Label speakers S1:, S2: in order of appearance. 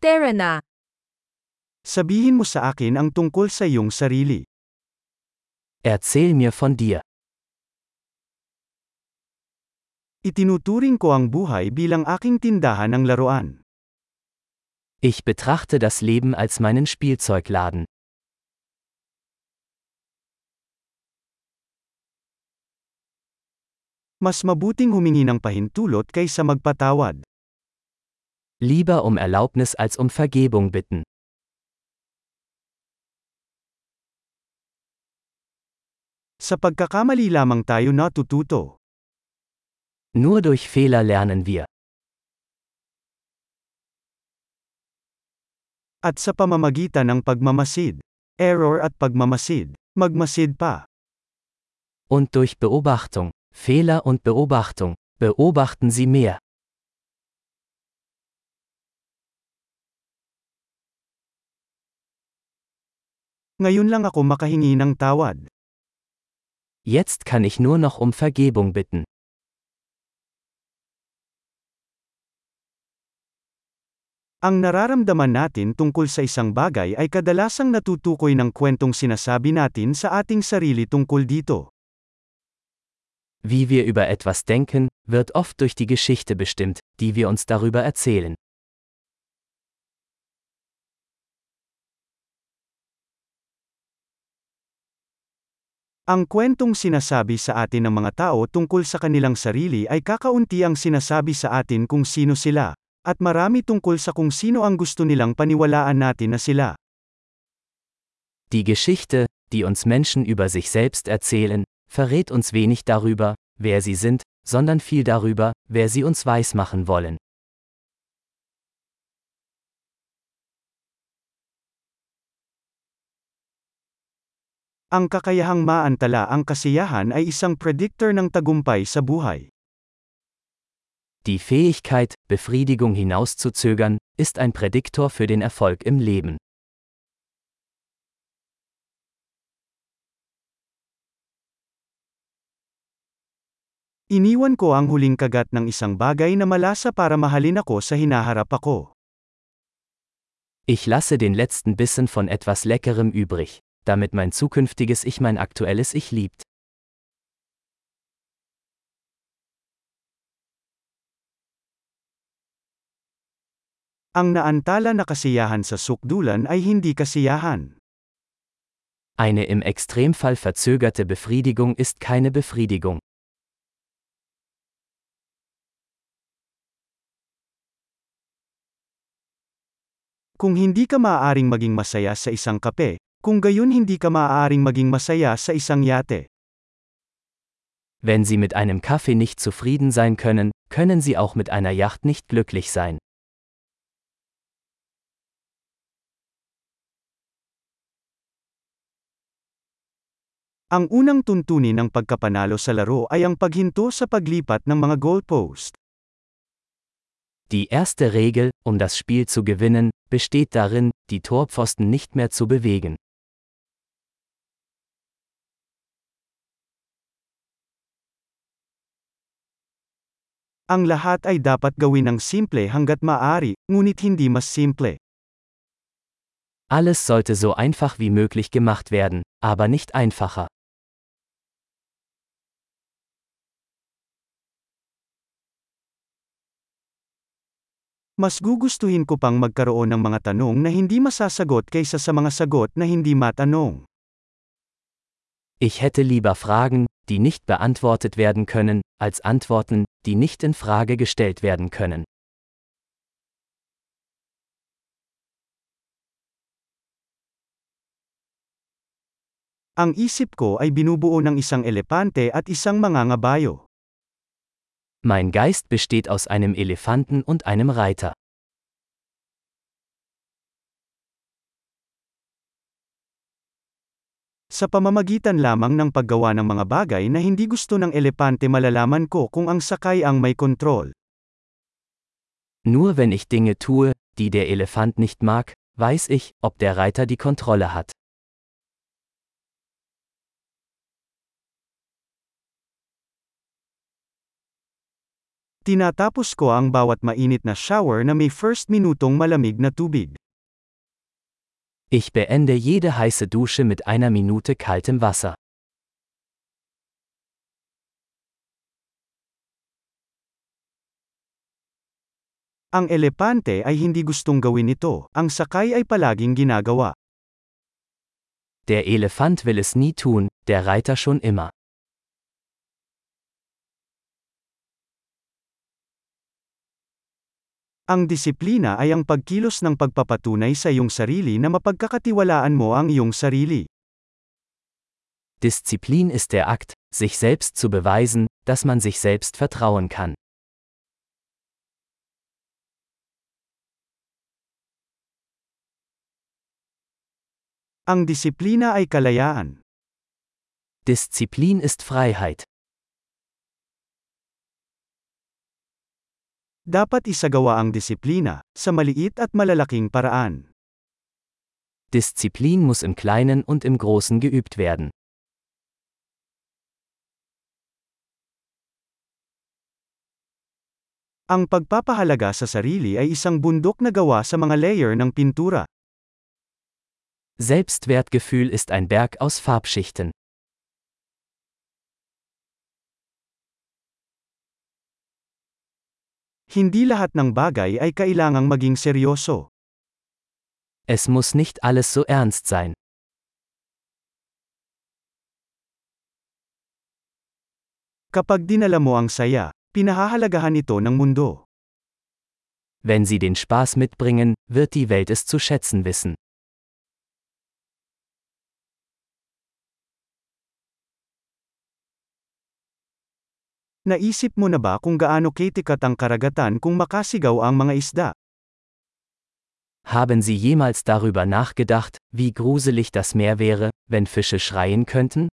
S1: Tara na.
S2: Sabihin mo sa akin ang tungkol sa iyong sarili.
S3: Erzähl mir von dir.
S2: Itinuturing ko ang buhay bilang aking tindahan ng laruan.
S3: Ich betrachte das Leben als meinen Spielzeugladen.
S2: Mas mabuting humingi ng pahintulot kaysa magpatawad.
S3: Lieber um Erlaubnis als um Vergebung bitten.
S2: Sa pagkakamali lamang tayo natututo.
S3: Nur durch Fehler lernen wir.
S2: At sa pamamagitan ng pagmamasid, error at pagmamasid, magmasid pa.
S3: Und durch Beobachtung, Fehler und Beobachtung, beobachten Sie mehr.
S2: Ngayon lang ako makahingi ng tawad.
S3: Jetzt kann ich nur noch um Vergebung bitten.
S2: Ang nararamdaman natin tungkol sa isang bagay ay kadalasang natutukoy ng kwentong sinasabi natin sa ating sarili tungkol dito.
S3: Wie wir über etwas denken, wird oft durch die Geschichte bestimmt, die wir uns darüber erzählen.
S2: Ang kwentong sinasabi sa atin ng mga tao tungkol sa kanilang sarili ay kakaunti ang sinasabi sa atin kung sino sila, at marami tungkol sa kung sino ang gusto nilang paniwalaan natin na sila.
S3: Die Geschichte, die uns Menschen über sich selbst erzählen, verrät uns wenig darüber, wer sie sind, sondern viel darüber, wer sie uns weismachen wollen.
S2: Ang kakayahang maantala ang kasiyahan ay isang predictor ng tagumpay sa buhay.
S3: Die Fähigkeit, Befriedigung hinauszuzögern, ist ein Prädiktor für den Erfolg im Leben.
S2: Iniwan ko ang huling kagat ng isang bagay na malasa para mahalin ako sa hinaharap ako.
S3: Ich lasse den letzten Bissen von etwas Leckerem übrig, damit mein zukünftiges Ich mein aktuelles Ich liebt.
S2: Ang naantala na kasiyahan sa sukdulan ay hindi kasiyahan.
S3: Eine im Extremfall verzögerte Befriedigung ist keine Befriedigung.
S2: Kung hindi ka maaaring maging masaya sa isang kape, kung gayon hindi ka maaaring maging masaya sa isang yate.
S3: Wenn Sie mit einem Kaffee nicht zufrieden sein können, können Sie auch mit einer Yacht nicht glücklich sein.
S2: Ang unang tuntunin ng pagkapanalo sa laro ay ang paghinto sa paglipat ng mga goalpost.
S3: Die erste Regel, um das Spiel zu gewinnen, besteht darin, die Torpfosten nicht mehr zu bewegen.
S2: Ang lahat ay dapat gawin ng simple hanggat maaari, ngunit hindi mas simple.
S3: Alles sollte so einfach wie möglich gemacht werden, aber nicht einfacher.
S2: Mas gugustuhin ko pang magkaroon ng mga tanong na hindi masasagot kaysa sa mga sagot na hindi matanong.
S3: Ich hätte lieber Fragen, die nicht beantwortet werden können, als Antworten, die nicht in Frage gestellt werden können.
S2: Ang isip ko ay binubuo ng isang elepante at isang mangangabayo.
S3: Mein Geist besteht aus einem Elefanten und einem Reiter.
S2: Sa pamamagitan lamang ng paggawa ng mga bagay na hindi gusto ng elepante malalaman ko kung ang sakay ang may kontrol.
S3: Nur wenn ich Dinge tue, die der Elefant nicht mag, weiß ich, ob der Reiter die Kontrolle hat.
S2: Tinatapos ko ang bawat mainit na shower na may first minutong malamig na tubig.
S3: Ich beende jede heiße Dusche mit einer Minute kaltem Wasser.
S2: Ang elepante ay hindi gustong gawin ito, ang sakay ay palaging ginagawa.
S3: Der Elefant will es nie tun, der Reiter schon immer.
S2: Ang disiplina ay ang pagkilos ng pagpapatunay sa iyong sarili na mapagkakatiwalaan mo ang iyong sarili.
S3: Disziplin ist der Akt, sich selbst zu beweisen, dass man sich selbst vertrauen kann.
S2: Ang disiplina ay kalayaan.
S3: Disziplin ist Freiheit.
S2: Dapat isagawa ang disiplina, sa maliit at malalaking paraan.
S3: Disziplin muss im Kleinen und im Großen geübt werden.
S2: Ang pagpapahalaga sa sarili ay isang bundok na gawa sa mga layer ng pintura.
S3: Selbstwertgefühl ist ein Berg aus Farbschichten.
S2: Hindi lahat ng bagay ay kailangang maging seryoso.
S3: Es muss nicht alles so ernst sein.
S2: Kapag dinala mo ang saya, pinahahalagahan ito ng mundo.
S3: Wenn sie den Spaß mitbringen, wird die Welt es zu schätzen wissen.
S2: Naisip mo na ba kung gaano katikat ang karagatan kung makasigaw ang mga isda?
S3: Haben Sie jemals darüber nachgedacht, wie gruselig das Meer wäre, wenn Fische schreien könnten?